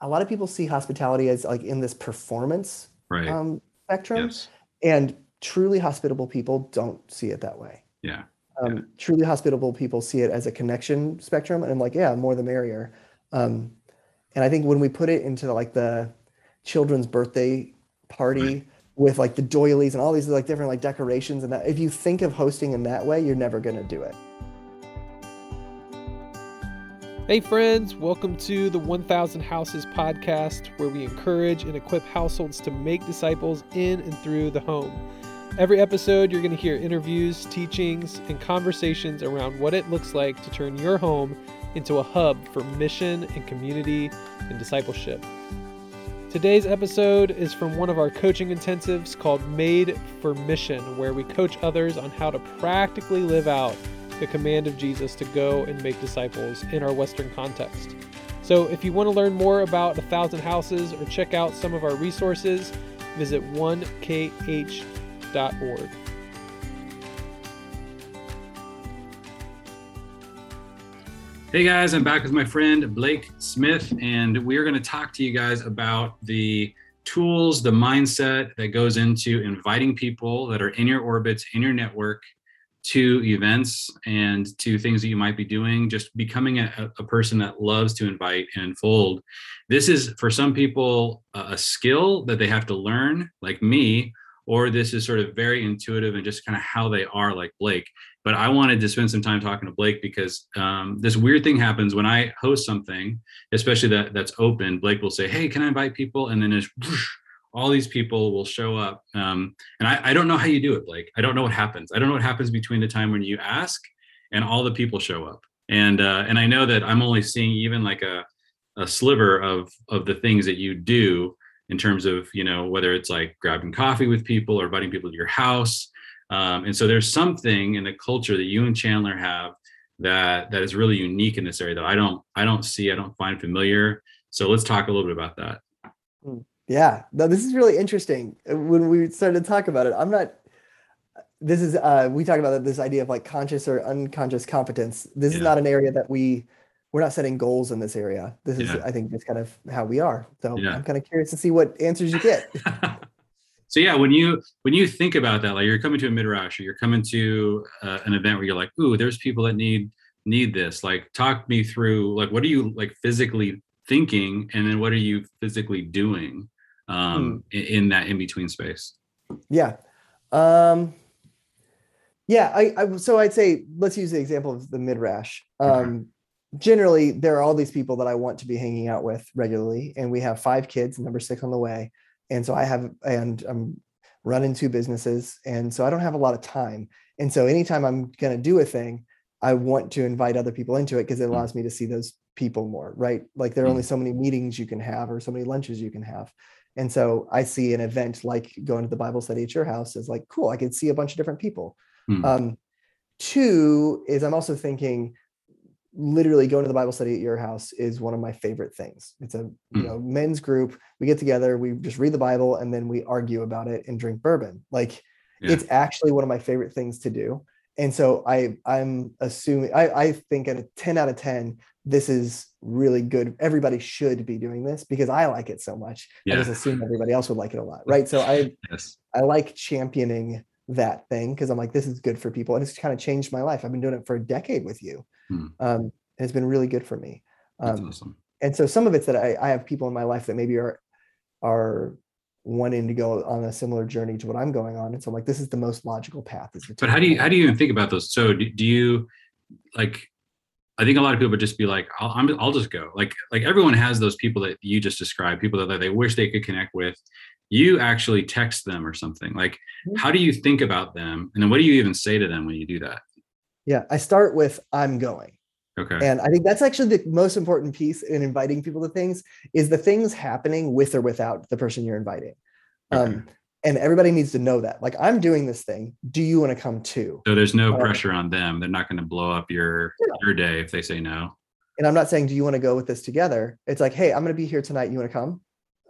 a lot of people see hospitality as like in this performance Right. um, spectrum, yes. and truly hospitable people don't see it that way. Yeah. Um, Yeah. Truly hospitable people see it as a connection spectrum, and I'm like, yeah, more the merrier. Um, and I think when we put it into like the children's birthday party Right. with like the doilies and all these like different like decorations and that, if you think of hosting in that way, you're never gonna do it. Hey, friends, welcome to the 1000 Houses podcast, where we encourage and equip households to make disciples in and through the home. Every episode, you're going to hear interviews, teachings, and conversations around what it looks like to turn your home into a hub for mission and community and discipleship. Today's episode is from one of our coaching intensives called Made for Mission, where we coach others on how to practically live out the command of Jesus to go and make disciples in our Western context. So, if you want to learn more about a thousand houses or check out some of our resources, visit 1kh.org. Hey guys, I'm back with my friend Blake Smith, and we're going to talk to you guys about the tools, the mindset that goes into inviting people that are in your orbits, in your network, to events and to things that you might be doing, just becoming a, a person that loves to invite and unfold. This is for some people a, a skill that they have to learn, like me, or this is sort of very intuitive and just kind of how they are, like Blake. But I wanted to spend some time talking to Blake because um, this weird thing happens when I host something, especially that that's open. Blake will say, "Hey, can I invite people?" And then it's whoosh, all these people will show up. Um, and I, I don't know how you do it, Blake. I don't know what happens. I don't know what happens between the time when you ask and all the people show up. And uh, and I know that I'm only seeing even like a a sliver of of the things that you do in terms of you know whether it's like grabbing coffee with people or inviting people to your house. Um, and so there's something in the culture that you and Chandler have that that is really unique in this area that I don't I don't see I don't find familiar. So let's talk a little bit about that. Yeah, no, this is really interesting. Uh, When we started to talk about it, I'm not. This is uh, we talk about this idea of like conscious or unconscious competence. This is not an area that we we're not setting goals in this area. This is, Yeah. I think, just kind of how we are. So Yeah. I'm kind of curious to see what answers you get. so yeah, when you when you think about that, like you're coming to a midrash or you're coming to uh, an event where you're like, ooh, there's people that need need this. Like, talk me through like what are you like physically thinking, and then what are you physically doing um, in, in that in between space? Yeah. Um, yeah. I, I so I'd say let's use the example of the midrash. Um, generally, there are all these people that I want to be hanging out with regularly, and we have five kids, number six on the way, and so I have and I'm running two businesses, and so I don't have a lot of time. And so anytime I'm going to do a thing, I want to invite other people into it because it allows me to see those people more, right? Like there are only so many meetings you can have or so many lunches you can have. And so I see an event like going to the Bible study at your house is like, cool, I can see a bunch of different people. Hmm. Um, two is I'm also thinking literally going to the Bible study at your house is one of my favorite things. It's a you Hmm. know men's group. We get together, we just read the Bible, and then we argue about it and drink bourbon. Like Yeah. it's actually one of my favorite things to do. And so I I'm assuming I, I think at a 10 out of 10, this is really good. Everybody should be doing this because I like it so much. I just assume everybody else would like it a lot. Right. So I Yes. I like championing that thing because I'm like, this is good for people. And it's kind of changed my life. I've been doing it for a decade with you. Hmm. Um, and it's been really good for me. Um, awesome. and so some of it's that I, I have people in my life that maybe are are wanting to go on a similar journey to what I'm going on. And so I'm like, this is the most logical path. Is But how do you how do you even think about those? So do, do you like? I think a lot of people would just be like, I'll, I'm, I'll just go. Like like everyone has those people that you just described, people that they wish they could connect with. You actually text them or something. Like, Mhm. how do you think about them? And then what do you even say to them when you do that? Yeah. I start with I'm going. Okay. And I think that's actually the most important piece in inviting people to things is the things happening with or without the person you're inviting. Okay. Um, and everybody needs to know that. Like, I'm doing this thing. Do you want to come too? so there's no uh, pressure on them. They're not going to blow up your Yeah. your day if they say no. And I'm not saying, do you want to go with this together? It's like, hey, I'm going to be here tonight. You want to come?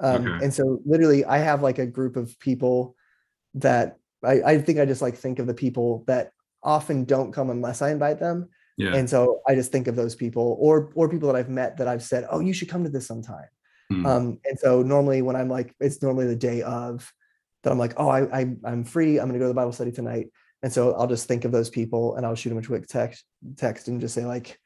Um, Okay. And so, literally, I have like a group of people that I, I think I just like think of the people that often don't come unless I invite them. Yeah. And so I just think of those people or or people that I've met that I've said, oh, you should come to this sometime. Hmm. Um, and so normally when I'm like, it's normally the day of that I'm like, oh, I, I I'm free. I'm gonna go to the Bible study tonight. And so I'll just think of those people and I'll shoot them a quick text text and just say like,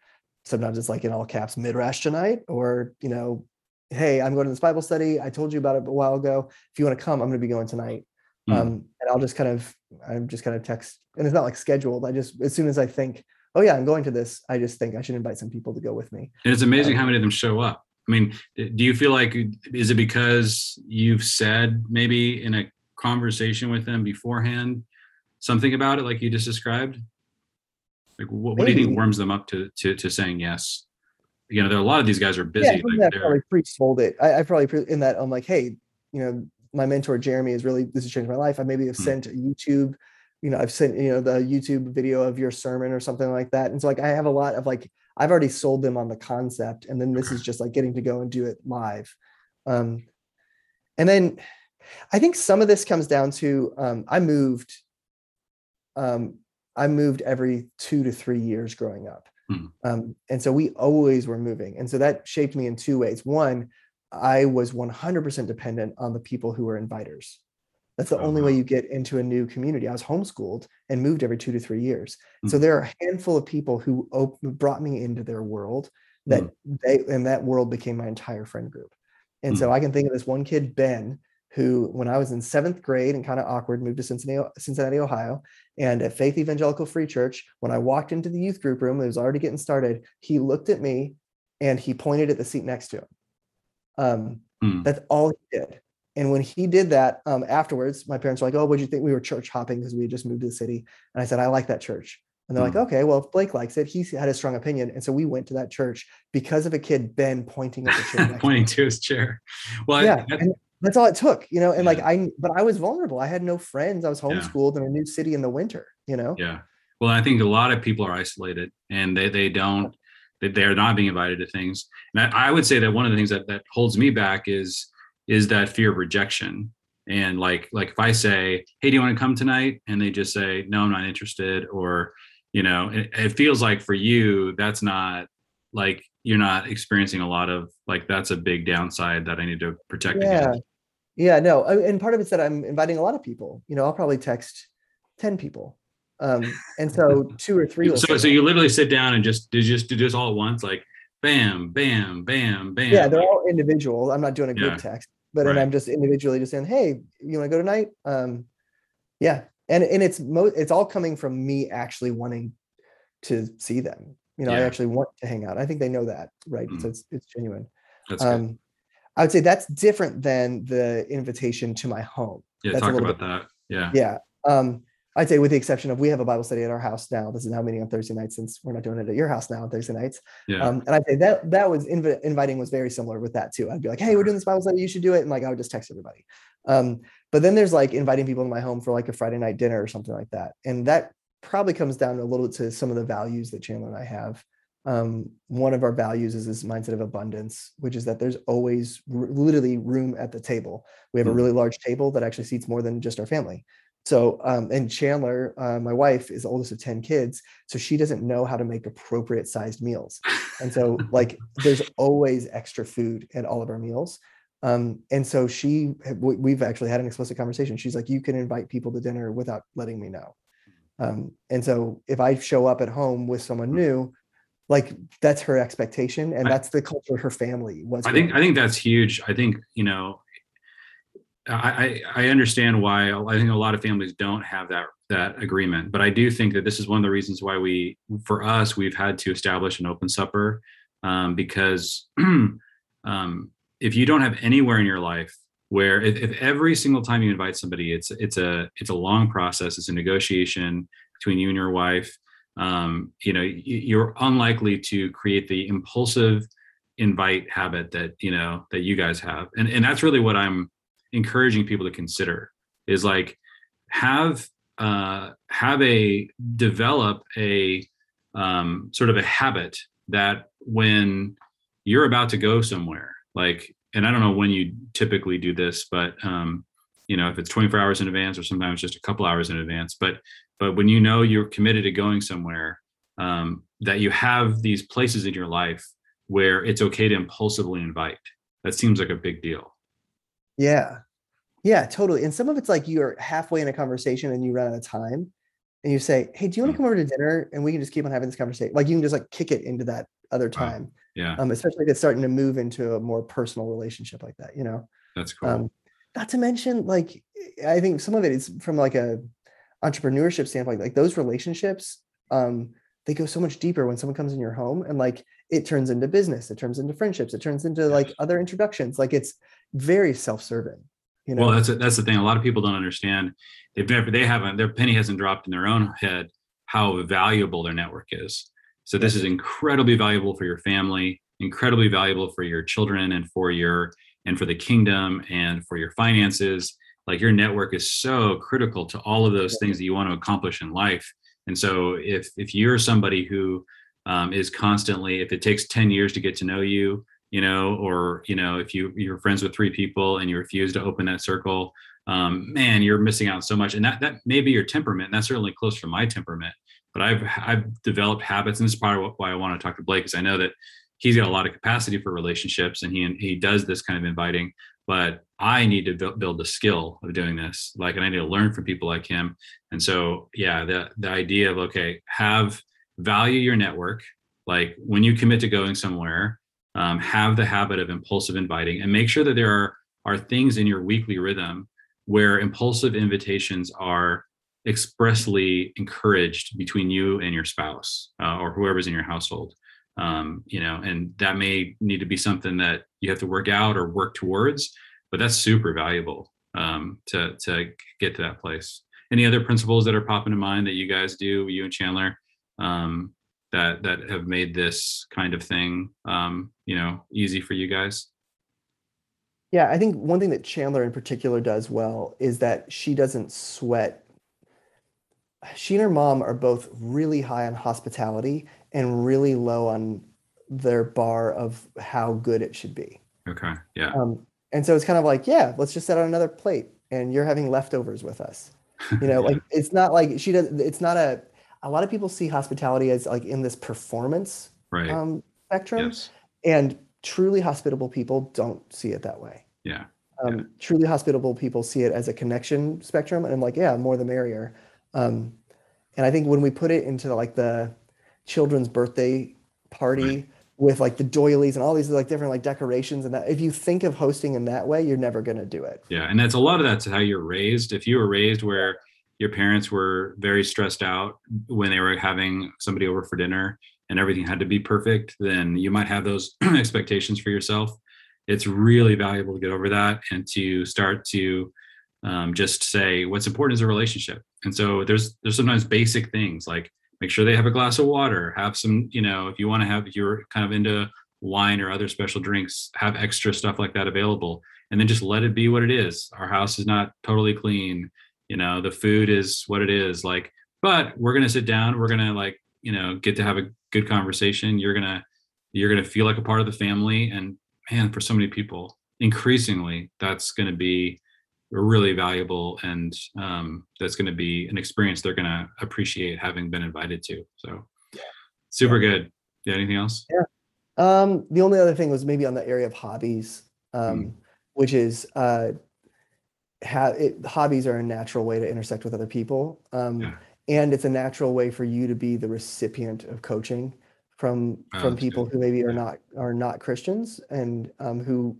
sometimes it's like in all caps midrash tonight, or you know, hey, I'm going to this Bible study. I told you about it a while ago. If you want to come, I'm gonna be going tonight. Hmm. Um, and I'll just kind of I'm just kind of text, and it's not like scheduled. I just as soon as I think, oh yeah, I'm going to this, I just think I should invite some people to go with me. And it's amazing Um, how many of them show up. I mean, do you feel like is it because you've said maybe in a conversation with them beforehand something about it, like you just described? Like, what, what do you think warms them up to to to saying yes? You know, there are a lot of these guys are busy. something like I probably pre-sold it. I, I probably pre- in that I'm like, hey, you know, my mentor Jeremy is really this has changed my life. I maybe have Hmm. sent a YouTube, you know, I've sent you know the YouTube video of your sermon or something like that. And so like I have a lot of like I've already sold them on the concept, and then this Okay. is just like getting to go and do it live. Um, and then I think some of this comes down to um, I moved. Um, I moved every two to three years growing up. Hmm. Um, and so we always were moving. And so that shaped me in two ways. One, I was 100% dependent on the people who were inviters. That's the only way you get into a new community. I was homeschooled and moved every two to three years. So Hmm. there are a handful of people who op- brought me into their world that Hmm. they, and that world became my entire friend group. And so I can think of this one kid, Ben, who, when I was in seventh grade and kind of awkward, moved to Cincinnati, Cincinnati, Ohio, and at Faith Evangelical Free Church, when I walked into the youth group room, it was already getting started. He looked at me and he pointed at the seat next to him. Um, Hmm. that's all he did. And when he did that, um, afterwards, my parents were like, "Oh, what'd you think?" We were church hopping because we had just moved to the city, and I said, "I like that church." And they're Hmm. like, "Okay, well, if Blake likes it, he had a strong opinion." And so we went to that church because of a kid Ben pointing at the chair. pointing to his chair. Well, yeah, I- and that's all it took, you know. And like I, but I was vulnerable. I had no friends. I was Yeah. homeschooled in a new city in the winter. You know. Yeah. Well, I think a lot of people are isolated and they, they don't, they, they're not being invited to things. And I, I would say that one of the things that, that holds me back is, is that fear of rejection. And like, like if I say, Hey, do you want to come tonight? And they just say, no, I'm not interested. Or, you know, it, it feels like for you, that's not like, you're not experiencing a lot of like, that's a big downside that I need to protect Yeah. against. Yeah. No. And part of it's that I'm inviting a lot of people. You know, I'll probably text ten people, um, and so two or three. So, so you literally sit down and just, do just do this all at once, like bam, bam, bam, bam. yeah they're all individual i'm not doing a group Yeah. text but then Right. i'm just individually just saying hey you want to go tonight um yeah and and it's mo it's all coming from me actually wanting to see them you know i actually want to hang out i think they know that right so Mm. it's it's genuine That's good. I would say that's different than the invitation to my home Yeah, That's a talk about that. Yeah. yeah um i'd say with the exception of we have a bible study at our house now this is now meeting on thursday nights since we're not doing it at your house now on thursday nights Yeah. um, and I'd say that that was invi- inviting was very similar with that too. I'd be like, hey, we're doing this Bible study, you should do it. And like I would just text everybody. Um, but then there's like inviting people to my home for like a Friday night dinner or something like that. And that probably comes down a little bit to some of the values that Chandler and I have. Um, one of our values is this mindset of abundance, which is that there's always r- literally room at the table. We have a Hmm. really large table that actually seats more than just our family. So, um, and Chandler, uh, my wife, is the oldest of 10 kids. So she doesn't know how to make appropriate sized meals. And so, like, there's always extra food at all of our meals. Um, and so she, we- we've actually had an explicit conversation. She's like, you can invite people to dinner without letting me know. Um, and so if I show up at home with someone new, like that's her expectation, and I- that's the culture her family was. I think I think that's huge. I think you know, I I I understand why I think a lot of families don't have that that agreement, but I do think that this is one of the reasons why we, for us, we've had to establish an open supper um, because um, if you don't have anywhere in your life where if, if every single time you invite somebody, it's it's a it's a long process, it's a negotiation between you and your wife. Um, you know, you're unlikely to create the impulsive invite habit that you know that you guys have. And and that's really what i'm encouraging people to consider is like have uh have a develop a um sort of a habit that when you're about to go somewhere like and i don't know when you typically do this but um you know if it's 24 hours in advance or sometimes just a couple hours in advance but but when you know you're committed to going somewhere um that you have these places in your life where it's okay to impulsively invite that seems like a big deal. Yeah. Yeah, totally. And some of it's like you're halfway in a conversation and you run out of time and you say, Hey, do you want to Mm. come over to dinner? And we can just keep on having this conversation. Like you can just like kick it into that other Wow. time. Yeah, Um, especially if it's starting to move into a more personal relationship like that, you know? that's cool. Um, not to mention, like, I think some of it is from like a entrepreneurship standpoint, like those relationships, um, they go so much deeper when someone comes in your home and like it turns into business, it turns into friendships, it turns into like other introductions. Like it's very self-serving, you know? Well, that's a, that's the thing. A lot of people don't understand. They've never, they haven't, their penny hasn't dropped in their own head how valuable their network is. So this is incredibly valuable for your family, incredibly valuable for your children, and for your and for the kingdom and for your finances. Like your network is so critical to all of those things that you want to accomplish in life. And so if if you're somebody who um, is constantly, if it takes ten years to get to know you, you know, or you know, if you you're friends with three people and you refuse to open that circle, um, man, you're missing out so much. And that that may be your temperament. And that's certainly close to my temperament. But I've I've developed habits, and this is of why I want to talk to Blake, because I know that he's got a lot of capacity for relationships, and he he does this kind of inviting. But I need to build, the skill of doing this. Like, and I need to learn from people like him. And so, yeah, the the idea of okay, have value your network. Like when you commit to going somewhere, um, have the habit of impulsive inviting, and make sure that there are are things in your weekly rhythm where impulsive invitations are expressly encouraged between you and your spouse uh, or whoever's in your household um, you know and that may need to be something that you have to work out or work towards but that's super valuable um, to to get to that place any other principles that are popping to mind that you guys do you and chandler um, that that have made this kind of thing um, you know easy for you guys Yeah, I think one thing that Chandler in particular does well is that she doesn't sweat. She and her mom are both really high on hospitality and really low on their bar of how good it should be. okay yeah Um, and so it's kind of like, yeah, let's just set out another plate and you're having leftovers with us. You know, like it's not like she does, it's not a, a lot of people see hospitality as like in this performance right um, spectrum. yes And truly hospitable people don't see it that way. yeah Um, Yeah. Truly hospitable people see it as a connection spectrum, and I'm like, yeah, more the merrier. Um, and I think when we put it into like the children's birthday party with like the doilies and all these like different like decorations and that, if you think of hosting in that way, you're never gonna do it. Yeah, and that's a lot of that's how you're raised. If you were raised where your parents were very stressed out when they were having somebody over for dinner and everything had to be perfect, then you might have those expectations for yourself. It's really valuable to get over that and to start to um, just say what's important is a relationship. And so there's there's sometimes basic things like make sure they have a glass of water, have some, you know, if you want to have if you're kind of into wine or other special drinks, have extra stuff like that available and then just let it be what it is. Our house is not totally clean. You know, the food is what it is. Like, but we're gonna sit down. We're gonna like, you know, get to have a good conversation. You're gonna, you're gonna feel like a part of the family. And man, for so many people, increasingly, that's gonna be really valuable, and um, that's gonna be an experience they're gonna appreciate having been invited to. So, yeah. super good. Yeah. Anything else? Um, the only other thing was maybe on the area of hobbies, um, which is uh, ha- it, hobbies are a natural way to intersect with other people. Um, Yeah. And it's a natural way for you to be the recipient of coaching from Oh, from people good. who maybe are not are not Christians and um, who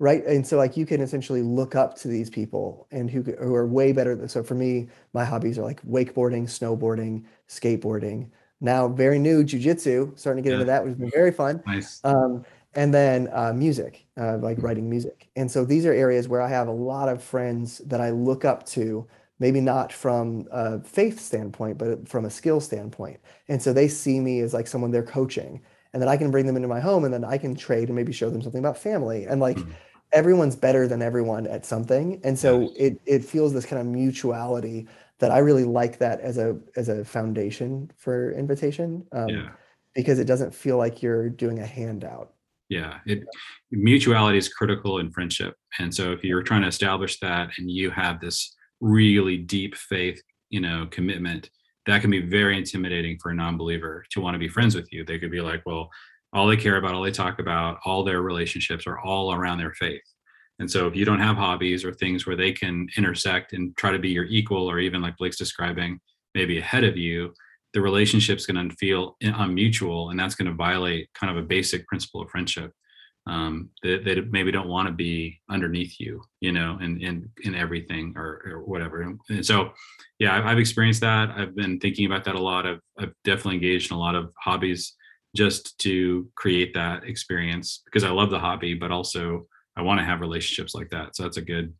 right and so like you can essentially look up to these people and who who are way better than so for me my hobbies are like wakeboarding snowboarding skateboarding now very new jujitsu starting to get into that which has been very fun Nice. um, and then uh, music, uh, like writing music. And so these are areas where I have a lot of friends that I look up to, maybe not from a faith standpoint, but from a skill standpoint. And so they see me as like someone they're coaching, and then I can bring them into my home, and then I can trade and maybe show them something about family. And like Mhm. Everyone's better than everyone at something, and so Yes. it it feels this kind of mutuality that I really like that as a as a foundation for invitation. Um, yeah. because it doesn't feel like you're doing a handout. yeah it mutuality is critical in friendship and so if you're trying to establish that and you have this really deep faith you know commitment that can be very intimidating for a non-believer to want to be friends with you they could be like well all they care about, all they talk about, all their relationships are all around their faith. And so if you don't have hobbies or things where they can intersect and try to be your equal or even like Blake's describing, maybe ahead of you, the relationship's going to feel unmutual and that's going to violate kind of a basic principle of friendship. Um, they maybe don't want to be underneath you, you know, in in in everything or or whatever. And so, yeah, I've experienced that. I've been thinking about that a lot. I've I've definitely engaged in a lot of hobbies just to create that experience because I love the hobby, but also I want to have relationships like that. So that's a good,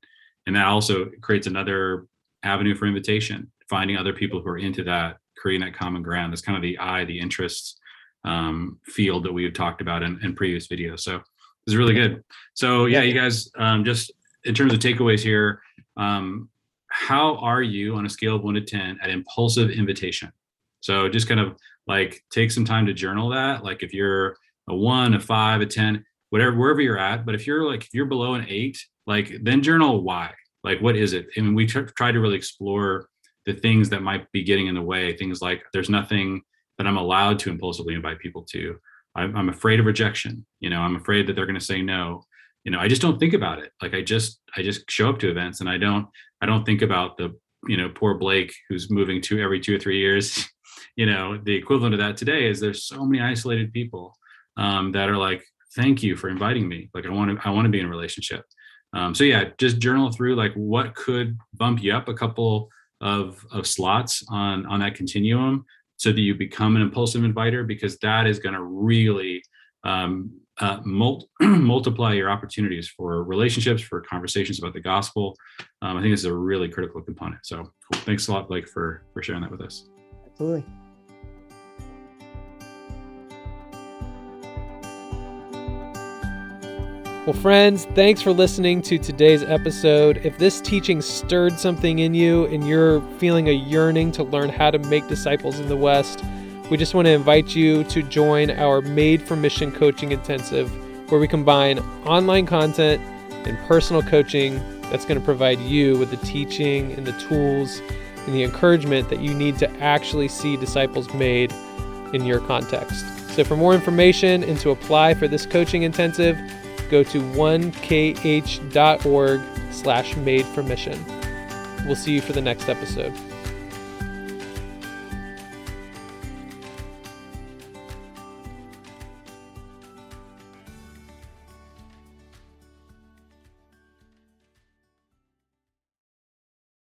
and that also creates another avenue for invitation, finding other people who are into that, creating that common ground. That's kind of the eye, the interests um, field that we've talked about in, in previous videos. So it's really good. So yeah, you guys, um, just in terms of takeaways here, um, how are you on a scale of one to 10 at impulsive invitation? So just kind of like take some time to journal that. Like if you're a one, a five, a 10, whatever, wherever you're at. But if you're like, if you're below an eight, like then journal why. Like, what is it? I mean, we t- try to really explore the things that might be getting in the way. Things like there's nothing that I'm allowed to impulsively invite people to. I'm, I'm afraid of rejection. You know, I'm afraid that they're going to say no. You know, I just don't think about it. Like I just, I just show up to events and I don't, I don't think about the, you know, poor Blake who's moving to every two or three years. you know, the equivalent of that today is there's so many isolated people um, that are like, thank you for inviting me. Like I want to, I want to be in a relationship. Um, so yeah, just journal through like what could bump you up a couple of of slots on on that continuum so that you become an impulsive inviter because that is going to really um, uh, mul- multiply your opportunities for relationships for conversations about the gospel um, i think this is a really critical component so cool. thanks a lot blake for for sharing that with us absolutely Well, friends, thanks for listening to today's episode. If this teaching stirred something in you and you're feeling a yearning to learn how to make disciples in the West, we just want to invite you to join our Made for Mission Coaching Intensive, where we combine online content and personal coaching that's going to provide you with the teaching and the tools and the encouragement that you need to actually see disciples made in your context. So, for more information and to apply for this coaching intensive, go to 1kh.org slash made for mission. We'll see you for the next episode.